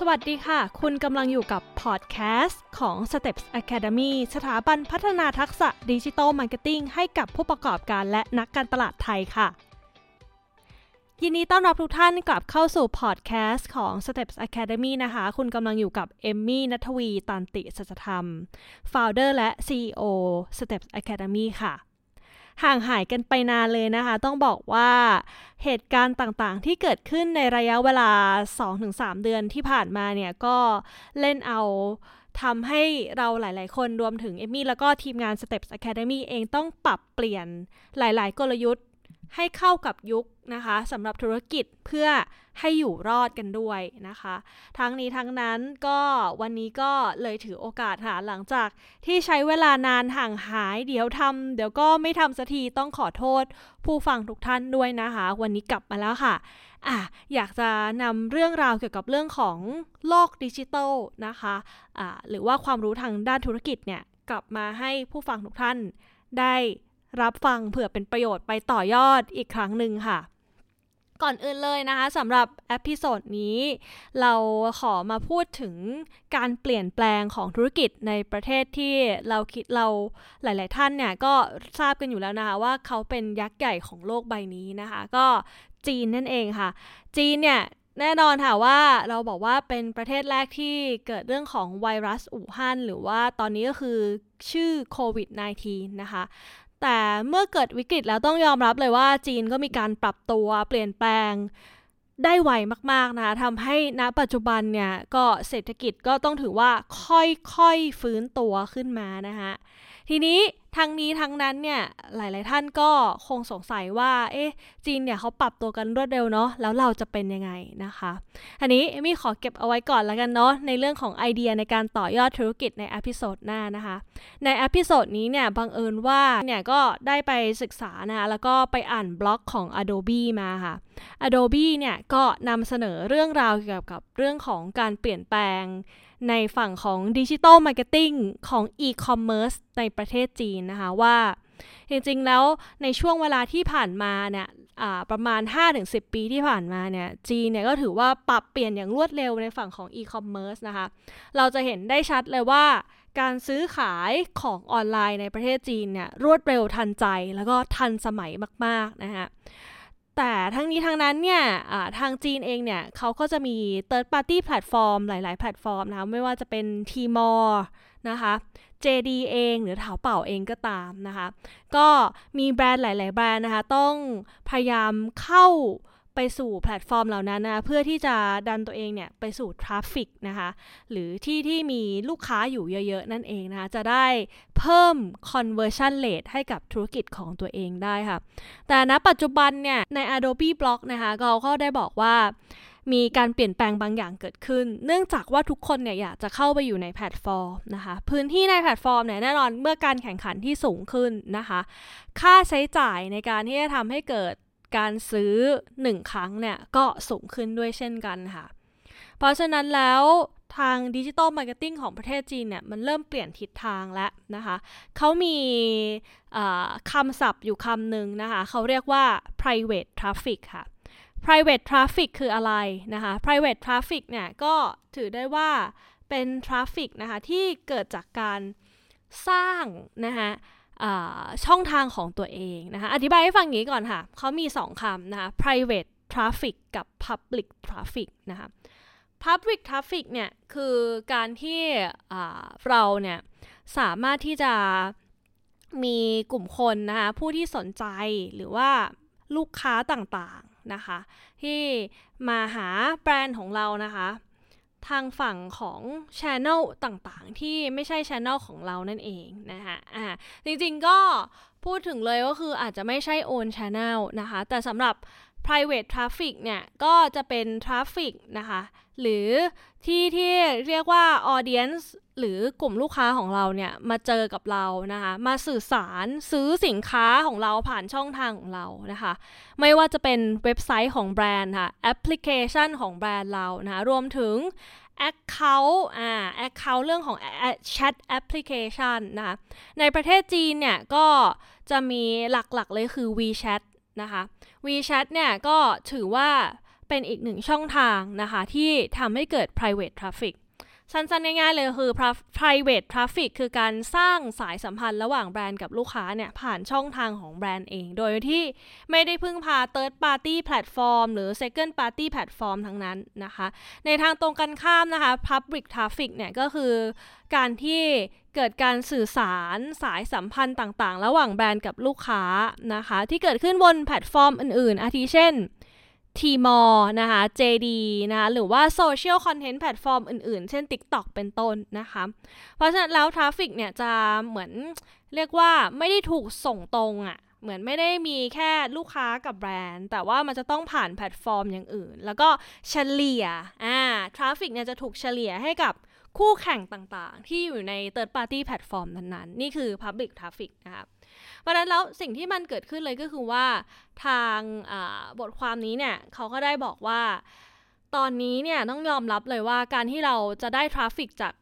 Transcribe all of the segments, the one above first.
สวัสดีค่ะ คุณกำลังอยู่กับพอดแคสต์ของ Steps Academy สถาบันพัฒนาทักษะ digital marketing ให้กับผู้ประกอบการและนักการตลาดไทยค่ะ ยินดีต้อนรับทุกท่านกลับเข้าสู่พอดแคสต์ของ Steps Academy นะคะ คุณกำลังอยู่กับเอมมี่นัทวีตันติสัจธรรม Founder และ CEO Steps Academy ค่ะ ห่างหายกันไปนานเลยนะคะ ต้องบอกว่าเหตุการณ์ต่างๆ ที่เกิดขึ้นในระยะเวลา 2-3 เดือนที่ผ่านมาเนี่ยก็เล่นเอาทำให้เราหลาย ๆ คนรวมถึงเอมี่แล้วก็ทีมงาน Steps Academy เองต้องปรับเปลี่ยนหลาย ๆ กลยุทธ์ให้เข้ากับยุค นะคะสำหรับธุรกิจเพื่อให้อยู่รอดกันด้วยนะคะ ทั้งนี้ทั้งนั้นก็วันนี้ก็เลยถือโอกาสหาหลังจากที่ใช้เวลานานห่างหายเดี๋ยวทำเดี๋ยวก็ไม่ทำสักทีต้องขอโทษ ผู้ฟังทุกท่านด้วยนะคะ วันนี้กลับมาแล้วค่ะอะอยากจะนำเรื่องราวเกี่ยวกับเรื่องของโลกดิจิทัลนะคะอ่าหรือว่าความรู้ทางด้านธุรกิจเนี่ยกลับมาให้ผู้ฟังทุกท่านได้รับฟังเผื่อเป็นประโยชน์ไปต่อยอดอีกครั้งหนึ่งค่ะ ก่อนอื่นเลยนะคะสำหรับ episode นี้ เราขอมาพูดถึงการเปลี่ยนแปลงของธุรกิจในประเทศที่เราคิดเราหลาย ๆ ท่านเนี่ยก็ทราบกันอยู่แล้วนะคะว่าเขาเป็นยักษ์ใหญ่ของโลกใบนี้นะคะ ก็จีนนั่นเองค่ะ จีนเนี่ยแน่นอนค่ะว่าเราบอกว่าเป็นประเทศแรกที่เกิดเรื่องของไวรัสอู่ฮั่นหรือว่าตอนนี้ก็คือชื่อโควิด -19 นะคะ แต่เมื่อเกิดวิกฤตแล้วต้องยอมรับเลยว่าจีนก็มีการปรับตัวเปลี่ยนแปลงได้ไวมากๆนะคะทำให้ณปัจจุบันเนี่ยก็เศรษฐกิจก็ต้องถือว่าค่อยๆฟื้นตัวขึ้นมานะคะทีนี้ ทั้งนี้ทั้งนั้นเนี่ยหลาย ๆ ท่านก็คงสงสัยว่า เอ๊ะจีนเนี่ยเขาปรับตัวกันรวดเร็วเนาะแล้วเราจะเป็นยังไงนะคะ อันนี้เอมี่ขอเก็บเอาไว้ก่อนแล้วกันเนาะในเรื่องของไอเดียในการต่อยอดธุรกิจใน episode หน้านะคะ ใน episode นี้เนี่ยบังเอิญว่าเนี่ยก็ได้ไปศึกษานะคะแล้วก็ไปอ่านบล็อกของ Adobe มาค่ะ Adobe เนี่ยก็นำเสนอเรื่องราวเกี่ยวกับเรื่องของการเปลี่ยนแปลงในฝั่งของ digital marketing ของอีคอมเมิร์ซในประเทศจีนนะคะว่าจริงๆแล้วในช่วงเวลาที่ผ่านมาเนี่ยประมาณ 5-10 ปีที่ผ่านมาเนี่ยจีนเนี่ยก็ถือว่าปรับเปลี่ยนอย่างรวดเร็วในฝั่งของอีคอมเมิร์ซนะคะ เราจะเห็นได้ชัดเลยว่าการซื้อขายของออนไลน์ในประเทศจีนเนี่ยรวดเร็วทันใจแล้วก็ทันสมัยมากๆนะคะแต่ทั้งนี้ทั้งนั้นเนี่ยทางจีนเองเนี่ยเขาก็จะมี third party platform หลาย ๆ แพลตฟอร์มนะไม่ว่าจะเป็น Tmall นะคะ JD เองหรือ Taobao เองก็ตามนะคะ ก็มีแบรนด์หลาย ๆ แบรนด์นะคะ ต้องพยายามเข้าไปสู่แพลตฟอร์มเหล่านั้นนะเพื่อที่จะดันตัวเองเนี่ยไปสู่ traffic นะคะหรือที่ที่มีลูกค้าอยู่เยอะ ๆ นั่นเองนะคะจะได้เพิ่ม conversion rate ให้กับธุรกิจของตัวเองได้ค่ะ แต่ณปัจจุบันเนี่ยใน Adobe Blog นะคะเขาก็ได้บอกว่า มีการเปลี่ยนแปลงบางอย่างเกิดขึ้น เนื่องจากว่าทุกคนเนี่ยอยากจะเข้าไปอยู่ในแพลตฟอร์มนะคะ พื้นที่ในแพลตฟอร์มเนี่ยแน่นอนเมื่อการแข่งขันที่สูงขึ้นนะคะ ค่าใช้จ่ายในการที่จะทำให้เกิดการซื้อ 1 ครั้งเนี่ยก็สูงขึ้นด้วยเช่นกันค่ะ เพราะฉะนั้นแล้วทาง digital marketing ของประเทศจีนเนี่ยมันเริ่มเปลี่ยนทิศทางแล้วนะคะ เขามีคำศัพท์อยู่คำหนึ่งนะคะ เขาเรียกว่า private traffic ค่ะ private traffic คืออะไรนะคะ private traffic เนี่ยก็ถือได้ว่าเป็น traffic นะคะที่เกิดจากการสร้างนะคะช่องทางของตัวเองนะคะอธิบายให้ฟังอย่างนี้ก่อนค่ะเขามี 2คำนะคะ private traffic กับ public traffic นะคะ public traffic เนี่ยคือการที่เราเนี่ยสามารถที่จะมีกลุ่มคนนะคะผู้ที่สนใจหรือว่าลูกค้าต่าง นะคะ ที่มาหาแบรนด์ของเรานะคะ ทางฝั่งของช ANNEL ต่างๆ ที่ไม่ใช่ Channel ของเรานั่นเองนะคะอ่าจริงๆก็พูดถึงเลยก็คืออาจจะไม่ใช่ own channel นะคะ แต่สำหรับ private traffic เนี่ย ก็จะเป็น traffic นะคะ หรือที่ที่เรียกว่า audience หรือกลุ่มลูกค้าของเราเนี่ย มาเจอกับเรานะคะ มาสื่อสารซื้อสินค้าของเราผ่านช่องทางของเรานะคะ ไม่ว่าจะเป็นเว็บไซต์ของแบรนด์ค่ะ แอปพลิเคชันของแบรนด์เรานะคะ รวมถึง Account อ่า Account เรื่องของ Chat Application นะคะ ในประเทศจีนเนี่ย ก็จะมีหลักๆเลยคือ WeChat นะคะ WeChat เนี่ยก็ถือว่าเป็นอีกหนึ่งช่องทางนะคะ ที่ทำให้เกิด private traffic สั้นๆ ง่ายๆ เลยคือ private traffic คือการสร้างสายสัมพันธ์ระหว่างแบรนด์กับลูกค้าเนี่ย ผ่านช่องทางของแบรนด์เอง โดยที่ไม่ได้พึ่งพา third party platform หรือ second party platform ทั้งนั้นนะคะ ในทางตรงกันข้ามนะคะ public traffic เนี่ยก็คือการที่เกิดการสื่อสารสายสัมพันธ์ต่างๆ ระหว่างแบรนด์กับลูกค้านะคะ ที่เกิดขึ้นบนแพลตฟอร์มอื่นๆ อาทิเช่น Tmall นะคะ JD นะคะหรือว่า social content platform อื่นๆ เช่น TikTok เป็นต้นนะคะ เพราะฉะนั้นแล้ว traffic เนี่ยจะเหมือนเรียกว่าไม่ได้ถูกส่งตรงอะ่ะเหมือนไม่ได้มีแค่ลูกค้ากับแบรนด์ แต่ว่ามันจะต้องผ่านแพลตฟอร์มอย่างอื่น แล้วก็เฉลี่ยอ่า traffic เนี่ยจะถูกเฉลี่ยให้กับคู่แข่งต่างๆ ที่อยู่ใน third party แพลตฟอร์มนั้นๆ นี่คือ public traffic นะครับ เพราะนั้นแล้วสิ่งที่มันเกิดขึ้นเลยก็คือว่าทางบทความนี้เนี่ยเขาก็ได้บอกว่า ตอนนี้เนี่ยต้องยอมรับเลยว่าการที่เราจะได้ traffic จาก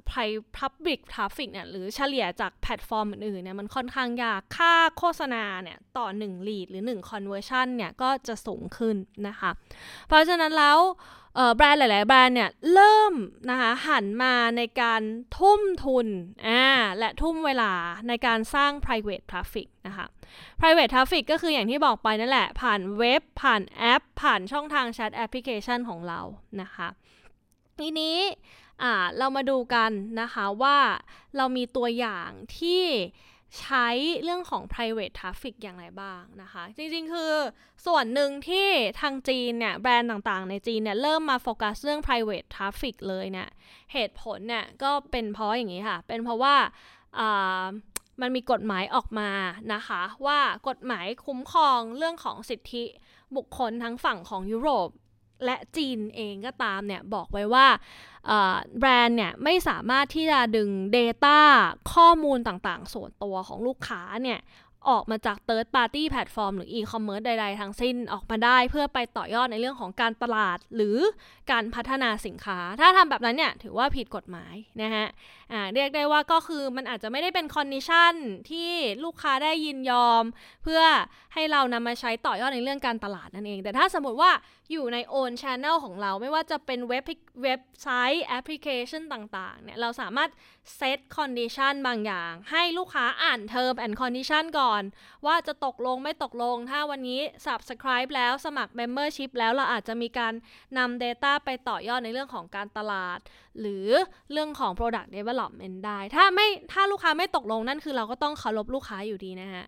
Public Traffic เนี่ยหรือเฉลี่ยจากแพลตฟอร์มอื่นๆเนี่ยมันค่อนข้างยากค่าโฆษณาเนี่ยต่อ1 lead หรือ 1 conversion เนี่ยก็จะสูงขึ้นนะคะ เพราะฉะนั้นแล้ว แบรนด์หลาย ๆ แบรนด์เนี่ยเริ่มนะคะหันมาในการทุ่มทุนอ่าและทุ่มเวลาในการสร้าง private traffic นะคะ private traffic ก็คืออย่างที่บอกไปนั่นแหละ ผ่านเว็บ ผ่านแอป ผ่านช่องทางแชทแอปพลิเคชันของเรานะคะทีนี้เรามาดูกันนะคะว่าเรามีตัวอย่างที่ ใช้เรื่องของ private traffic อย่างไรบ้างนะคะ จริงๆ คือส่วนหนึ่งที่ทางจีนเนี่ย แบรนด์ต่างๆ ในจีนเนี่ย เริ่มมาโฟกัสเรื่อง private traffic เลยเนี่ย เหตุผลเนี่ยก็เป็นเพราะอย่างนี้ค่ะ เป็นเพราะว่ามันมีกฎหมายออกมานะคะ ว่ากฎหมายคุ้มครองเรื่องของสิทธิบุคคลทั้งฝั่งของยุโรป และจีนเองก็ตามเนี่ยบอกไว้ว่าแบรนด์เนี่ยไม่สามารถที่จะดึง Data ข้อมูลต่างๆ ส่วนตัวของลูกค้าเนี่ยออกมาจาก third party platform หรือ e-commerce ใดๆ ทั้งสิ้นออกมาได้เพื่อไปต่อยอดในเรื่องของการตลาดหรือการพัฒนาสินค้า ถ้าทำแบบนั้นเนี่ยถือว่าผิดกฎหมายนะฮะเรียกได้ว่าก็คือมันอาจจะไม่ได้เป็น condition ที่ลูกค้าได้ยินยอม เพื่อให้เรานำมาใช้ต่อยอดในเรื่องการตลาดนั่นเอง แต่ถ้าสมมติว่าอยู่ใน own channel ของเราไม่ว่าจะเป็นเว็บเว็บไซต์แอปพลิเคชันต่างๆเนี่ยเราสามารถset condition บางอย่าง ให้ลูกค้าอ่าน term and condition ก่อน ว่าจะตกลงไม่ตกลง ถ้าวันนี้ subscribe แล้วสมัคร membership แล้วเราอาจจะมีการนำ Data ไปต่อยอดในเรื่องของการตลาด หรือเรื่องของ product development ได้ ถ้าไม่ถ้าลูกค้าไม่ตกลงนั่นคือเราก็ต้องเคารพลูกค้าอยู่ดีนะฮะ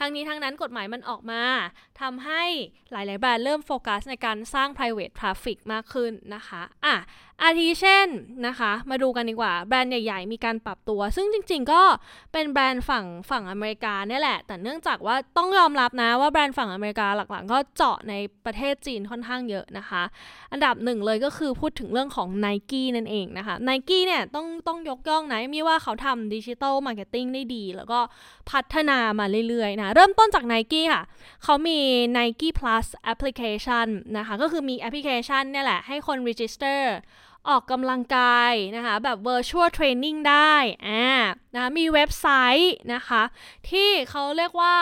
ทั้งนี้ทั้งนั้นกฎหมายมันออกมาทำให้หลาย ๆ แบรนด์เริ่มโฟกัสในการสร้าง private traffic มากขึ้นนะคะอะ อาทิเช่นนะคะ มาดูกันดีกว่า แบรนด์ใหญ่ ๆ มีการปรับตัว ซึ่งจริง ๆ ก็เป็นแบรนด์ฝั่งฝั่งอเมริกาเนี่ยแหละ แต่เนื่องจากว่าต้องยอมรับนะว่าแบรนด์ฝั่งอเมริกาหลักๆ ก็เจาะในประเทศจีนค่อนข้างเยอะนะคะ อันดับหนึ่งเลยก็คือพูดถึงเรื่องของ n i กี้นั่นเองนะคะ n i กี้เนี่ยต้องต้องยกย่องนะมีว่าเขาทำ digital marketing ได้ดี แล้วก็พัฒนามาเรื่อยๆนะเริ่มต้นจาก n i กี้ค่ะเขามี Nike Plus Application นะคะก็คือมีแอปพลิเคชันเนี่ยแหละให้คน register ออกกำลังกายนะคะแบบ virtual training ได้อ่านะมีเว็บไซต์นะคะ ที่เขาเรียกว่า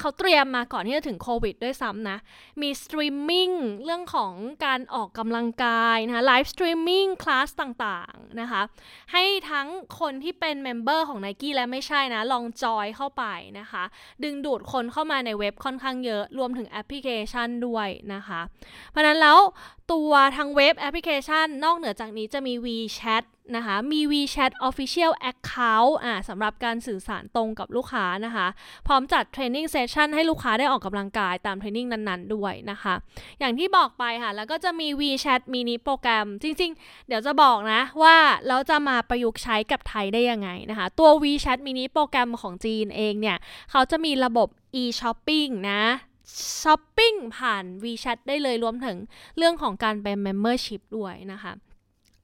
เขาเตรียมมาก่อนที่จะถึงโควิดด้วยซ้ำนะ มีสตรีมมิ่งเรื่องของการออกกำลังกายนะคะ live streaming class ต่างๆนะคะ ให้ทั้งคนที่เป็น member ของ n i กี้และไม่ใช่นะ ลองจอยเข้าไปนะคะ ดึงดูดคนเข้ามาในเว็บค่อนข้างเยอะรวมถึงแอปพลิเคชันด้วยนะคะ เพราะนั้นแล้วตัวทางเว็บแอปพลิเคชัน นอกเหนือจากนี้จะมี WeChat นะคะมี WeChat Official Account อ่าสำหรับการสื่อสารตรงกับลูกค้านะคะ พร้อมจัด training session ให้ลูกค้าได้ออกกำลังกายตาม training นั้นๆ ด้วยนะคะ อย่างที่บอกไปค่ะ แล้วก็จะมี WeChat mini program จริง ๆ เดี๋ยวจะบอกนะว่าเราจะมาประยุกต์ใช้กับไทยได้ยังไงนะคะ ตัว WeChat mini โปรแกรมของจีนเองเนี่ย เขาจะมีระบบ e-shopping นะช้อปปิ้งผ่าน WeChat ได้เลยรวมถึงเรื่องของการเป็น Membership ด้วยนะคะ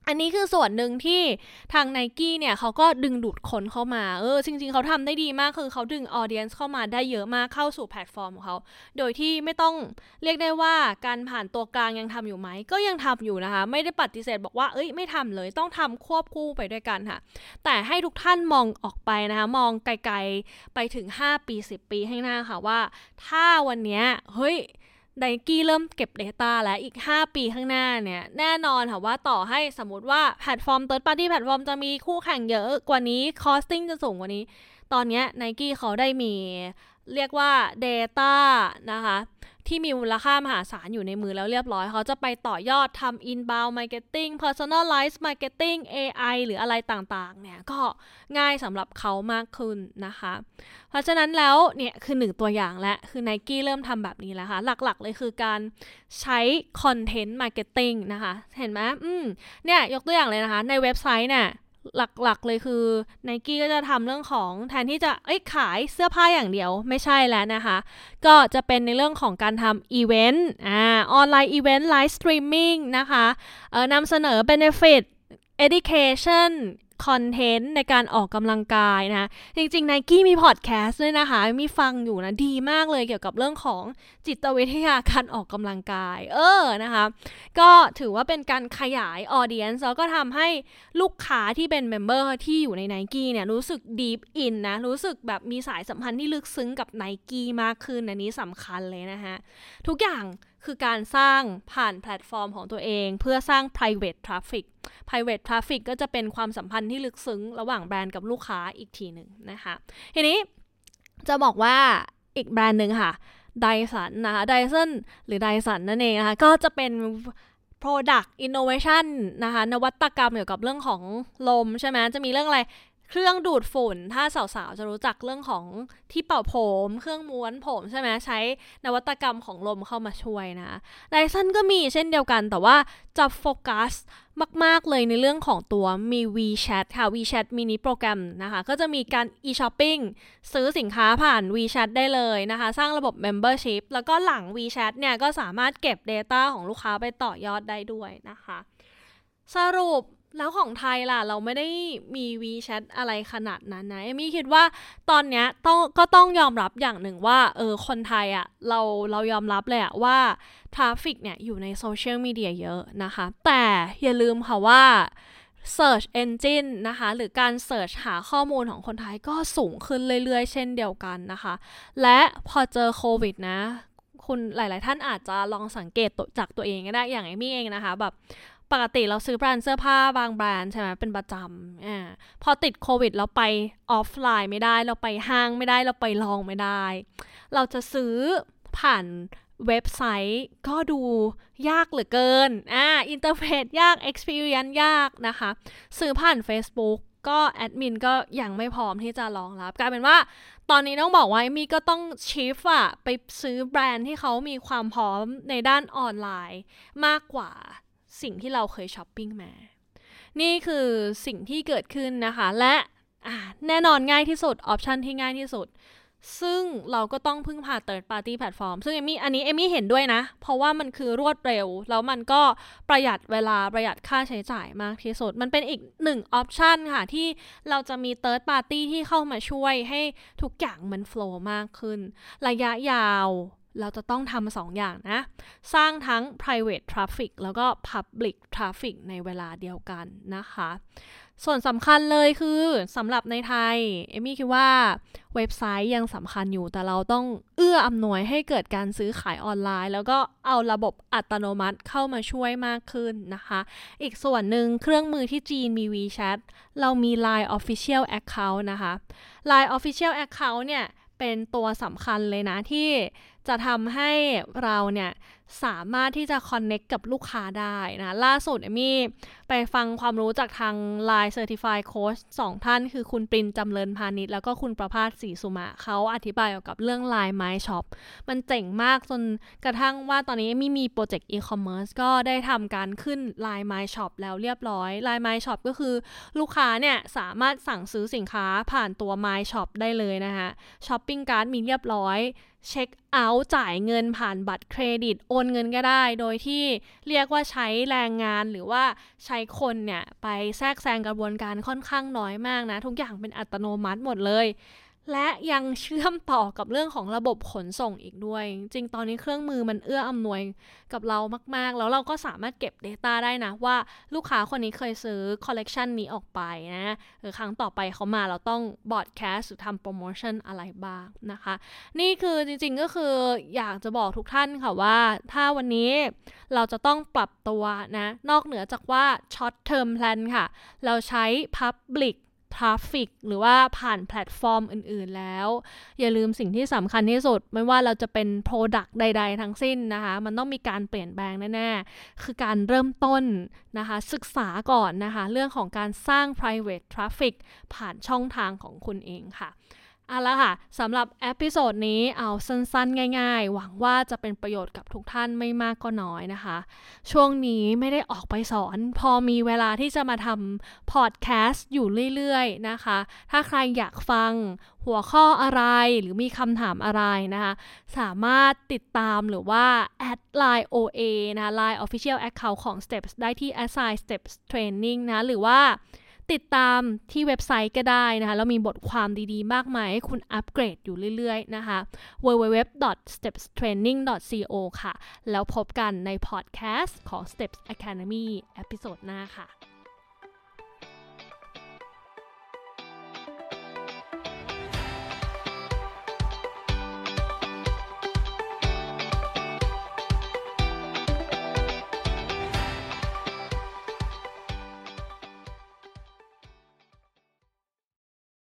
อันนี้คือส่วนหนึ่งที่ทางไนกี้เนี่ยเขาก็ดึงดูดคนเข้ามา เออ จริง ๆ เขาทำได้ดีมากคือเขาดึงออเดียนส์เข้ามาได้เยอะมากเข้าสู่แพลตฟอร์มของเขา โดยที่ไม่ต้องเรียกได้ว่าการผ่านตัวกลางยังทำอยู่ไหม ก็ยังทำอยู่นะคะ ไม่ได้ปฏิเสธบอกว่าเอ้ยไม่ทำเลยต้องทำควบคู่ไปด้วยกันค่ะ แต่ให้ทุกท่านมองออกไปนะคะ มองไกลๆไปถึง 5 ปี 10 ปีข้างหน้าค่ะว่า ถ้าวันนี้เฮ้ย ไดกี้เริ่มเก็บ Data แล้วอีก 5 ปีข้างหน้าเนี่ย แน่นอนค่ะว่าต่อให้สมมติว่าแพลตฟอร์ม Third Party แพลตฟอร์มจะมีคู่แข่งเยอะกว่านี้ Costing จะสูงกว่านี้ ตอนนี้ไนกี้เขาได้มีเรียกว่า Data นะคะ ที่มีมูลค่ามหาศาลอยู่ในมือแล้วเรียบร้อย เขาจะไปต่อยอดทำ inbound marketing personalized marketing AI หรืออะไรต่างๆ เนี่ย ก็ง่ายสำหรับเขามากขึ้นนะคะ เพราะฉะนั้นแล้วเนี่ยคือหนึ่งตัวอย่างและ คือ Nike เริ่มทำแบบนี้แล้วค่ะ หลักๆ เลยคือการใช้ content marketing นะคะ เห็นไหมอืมเนี่ยยกตัวอย่างเลยนะคะ ในเว็บไซต์เนี่ย หลักๆเลยคือไนกี้ก็จะทำเรื่องของแทนที่จะเอ้ยขายเสื้อผ้าอย่างเดียวไม่ใช่แล้วนะคะ ก็จะเป็นในเรื่องของการทำอีเวนต์อ่า online event live streaming นะคะเออนำเสนอ benefit education คอนเทนต์ในการออกกำลังกายนะจริงๆ Nike มีพอดแคสต์ด้วยนะคะ มีฟังอยู่นะ ดีมากเลยเกี่ยวกับเรื่องของจิตวิทยาการออกกำลังกาย เออนะคะ ก็ถือว่าเป็นการขยาย audience แล้วก็ทำให้ลูกค้าที่เป็น member ที่อยู่ใน Nike เนี่ย รู้สึก deep in นะ รู้สึกแบบมีสายสัมพันธ์ที่ลึกซึ้งกับ Nike มากขึ้นอันนี้สำคัญเลยนะคะทุกอย่างคือการสร้างผ่านแพลตฟอร์มของตัวเอง เพื่อสร้าง private traffic private traffic ก็จะเป็นความสัมพันธ์ที่ลึกซึ้งระหว่างแบรนด์กับลูกค้าอีกทีหนึ่งนะคะ ทีนี้จะบอกว่าอีกแบรนด์หนึ่งค่ะไดสันนะคะไดสันหรือไดสันนั่นเองนะคะ ก็จะเป็น product innovation นะคะ นวัตกรรมเกี่ยวกับเรื่องของลมใช่ไหมจะมีเรื่องอะไร เครื่องดูดฝุ่น ถ้าสาวๆ จะรู้จักเรื่องของที่เป่าผม เครื่องม้วนผมใช่ไหมใช้นวัตกรรมของลมเข้ามาช่วยนะไดซันก็มีเช่นเดียวกัน แต่ว่าจะโฟกัสมาก ๆ เลยในเรื่องของตัวมี WeChat ค่ะ WeChat มินิโปรแกรมนะคะ ก็จะมีการ e-shopping ซื้อสินค้าผ่าน WeChat ได้เลยนะคะ สร้างระบบ membership แล้วก็หลัง WeChat เนี่ยก็สามารถเก็บ Data ของลูกค้าไปต่อยอดได้ด้วยนะคะ สรุป แล้วของไทยล่ะ เราไม่ได้มี WeChat อะไรขนาดนั้นนะเอมี่คิดว่าตอนเนี้ยต้องก็ต้องยอมรับอย่างหนึ่งว่า เออ คนไทยอะ่ะ เราเรายอมรับเลยอะว่า traffic เนี่ย อยู่ในโซเชียลมีเดียเยอะนะคะ แต่อย่าลืมค่ะว่า Search Engine นะคะ หรือการ Search หาข้อมูลของคนไทยก็สูงขึ้นเรื่อยๆ เช่นเดียวกันนะคะ และพอเจอโควิดนะ คุณหลาย ๆ ท่านอาจจะลองสังเกตจากตัวเองก็ได้อย่างเอมี่เองนะคะแบบ ปกติเราซื้อแบรนด์เสื้อผ้าบางแบรนด์ใช่ไหมเป็นประจำอ่าพอติดโควิดเราไปออฟไลน์ไม่ได้ เราไปห้างไม่ได้เราไปลองไม่ได้ เราจะซื้อผ่านเว็บไซต์ก็ดูยากเหลือเกิน อ่า interface ยาก experience ยากนะคะ ซื้อผ่าน Facebook ก็แอดมินก็ยังไม่พร้อมที่จะรองรับ กลายเป็นว่า ตอนนี้ต้องบอกว่ามี่ก็ต้อง shift อะไปซื้อแบรนด์ที่เขามีความพร้อมในด้านออนไลน์มากกว่า สิ่งที่เราเคยช้อปปิ้งมา นี่คือสิ่งที่เกิดขึ้นนะคะ และแน่นอนง่ายที่สุด option ที่ง่ายที่สุด ซึ่งเราก็ต้องพึ่งพา third party platform ซึ่งเอมี่อันนี้เอมี่เห็นด้วยนะ เพราะว่ามันคือรวดเร็ว แล้วมันก็ประหยัดเวลาประหยัดค่าใช้จ่ายมากที่สุด มันเป็นอีกหนึ่ง option ค่ะ ที่เราจะมี third party ที่เข้ามาช่วยให้ทุกอย่างมัน flow มากขึ้น ระยะยาว เราจะต้องทำสองอย่างนะ สร้างทั้ง private traffic แล้วก็ public traffic ในเวลาเดียวกันนะคะ ส่วนสำคัญเลยคือสำหรับในไทย เอมี่คิดว่าเว็บไซต์ยังสำคัญอยู่ แต่เราต้องเอื้ออำนวยให้เกิดการซื้อขายออนไลน์ แล้วก็เอาระบบอัตโนมัติเข้ามาช่วยมากขึ้นนะคะ อีกส่วนหนึ่งเครื่องมือที่จีนมี WeChat เรามี Line Official Account นะคะ Line Official Account เนี่ยเป็นตัวสำคัญเลยนะที่ จะทำให้เราเนี่ย สามารถที่จะ connect กับลูกค้าได้นะล่าสุดเอมี่ไปฟังความรู้จากทาง Line Certified Coach สองท่านคือคุณปรินจำเริญพาณิชย์แล้วก็คุณประภาสศรีสุมาเขาอธิบายเกี่ยวกับเรื่อง Line My Shop มันเจ๋งมากจนกระทั่งว่าตอนนี้มี่มีโปรเจกต์อีคอมเมิร์ซก็ได้ทำการขึ้น Line My Shop แล้วเรียบร้อย Line My Shop ก็คือลูกค้าเนี่ยสามารถสั่งซื้อสินค้าผ่านตัว My Shop ได้เลยนะคะช้อปปิ้งการ์ดมีเรียบร้อยเช็คเอาท์จ่ายเงินผ่านบัตรเครดิตโอนเงินก็ได้ โดยที่เรียกว่าใช้แรงงานหรือว่าใช้คนเนี่ยไปแทรกแซงกระบวนการค่อนข้างน้อยมากนะ ทุกอย่างเป็นอัตโนมัติหมดเลย และยังเชื่อมต่อกับเรื่องของระบบขนส่งอีกด้วย จริงตอนนี้เครื่องมือมันเอื้ออำนวยกับเรามาก ๆ แล้วเราก็สามารถเก็บ Data ได้นะ ว่าลูกค้าคนนี้เคยซื้อคอลเลกชันนี้ออกไปนะหรือครั้งต่อไปเขามาเราต้อง broadcast หรือทำโปรโมชั่นอะไรบ้างนะคะ นี่คือจริง ๆ ก็คืออยากจะบอกทุกท่านค่ะว่า ถ้าวันนี้เราจะต้องปรับตัวนะ นอกเหนือจากว่า short term plan ค่ะ เราใช้ public traffic หรือว่าผ่านแพลตฟอร์มอื่น ๆ แล้ว อย่าลืมสิ่งที่สำคัญที่สุด ไม่ว่าเราจะเป็น Product ใด ๆ ทั้งสิ้นนะคะ มันต้องมีการเปลี่ยนแปลงแน่ ๆ คือการเริ่มต้นนะคะ ศึกษาก่อนนะคะ เรื่องของการสร้าง private traffic ผ่านช่องทางของคุณเองค่ะ เอาละค่ะสำหรับ episode นี้เอาสั้นๆ ง่าย ๆ หวังว่าจะเป็นประโยชน์กับทุกท่านไม่มากก็น้อยนะคะ ช่วงนี้ไม่ได้ออกไปสอน พอมีเวลาที่จะมาทำพอดแคสต์อยู่เรื่อยๆ นะคะ ถ้าใครอยากฟังหัวข้ออะไรหรือมีคำถามอะไรนะคะ สามารถติดตามหรือว่า add line OA นะ line official account ของ Steps ได้ที่ at sign steps training นะ หรือว่า ติดตามที่เว็บไซต์ก็ได้นะคะ แล้วมีบทความดีๆ มากมายให้คุณอัปเกรดอยู่เรื่อยๆ นะคะ www.stepstraining.co ค่ะ แล้วพบกันในพอดแคสต์ของ Steps Academy episode หน้าค่ะ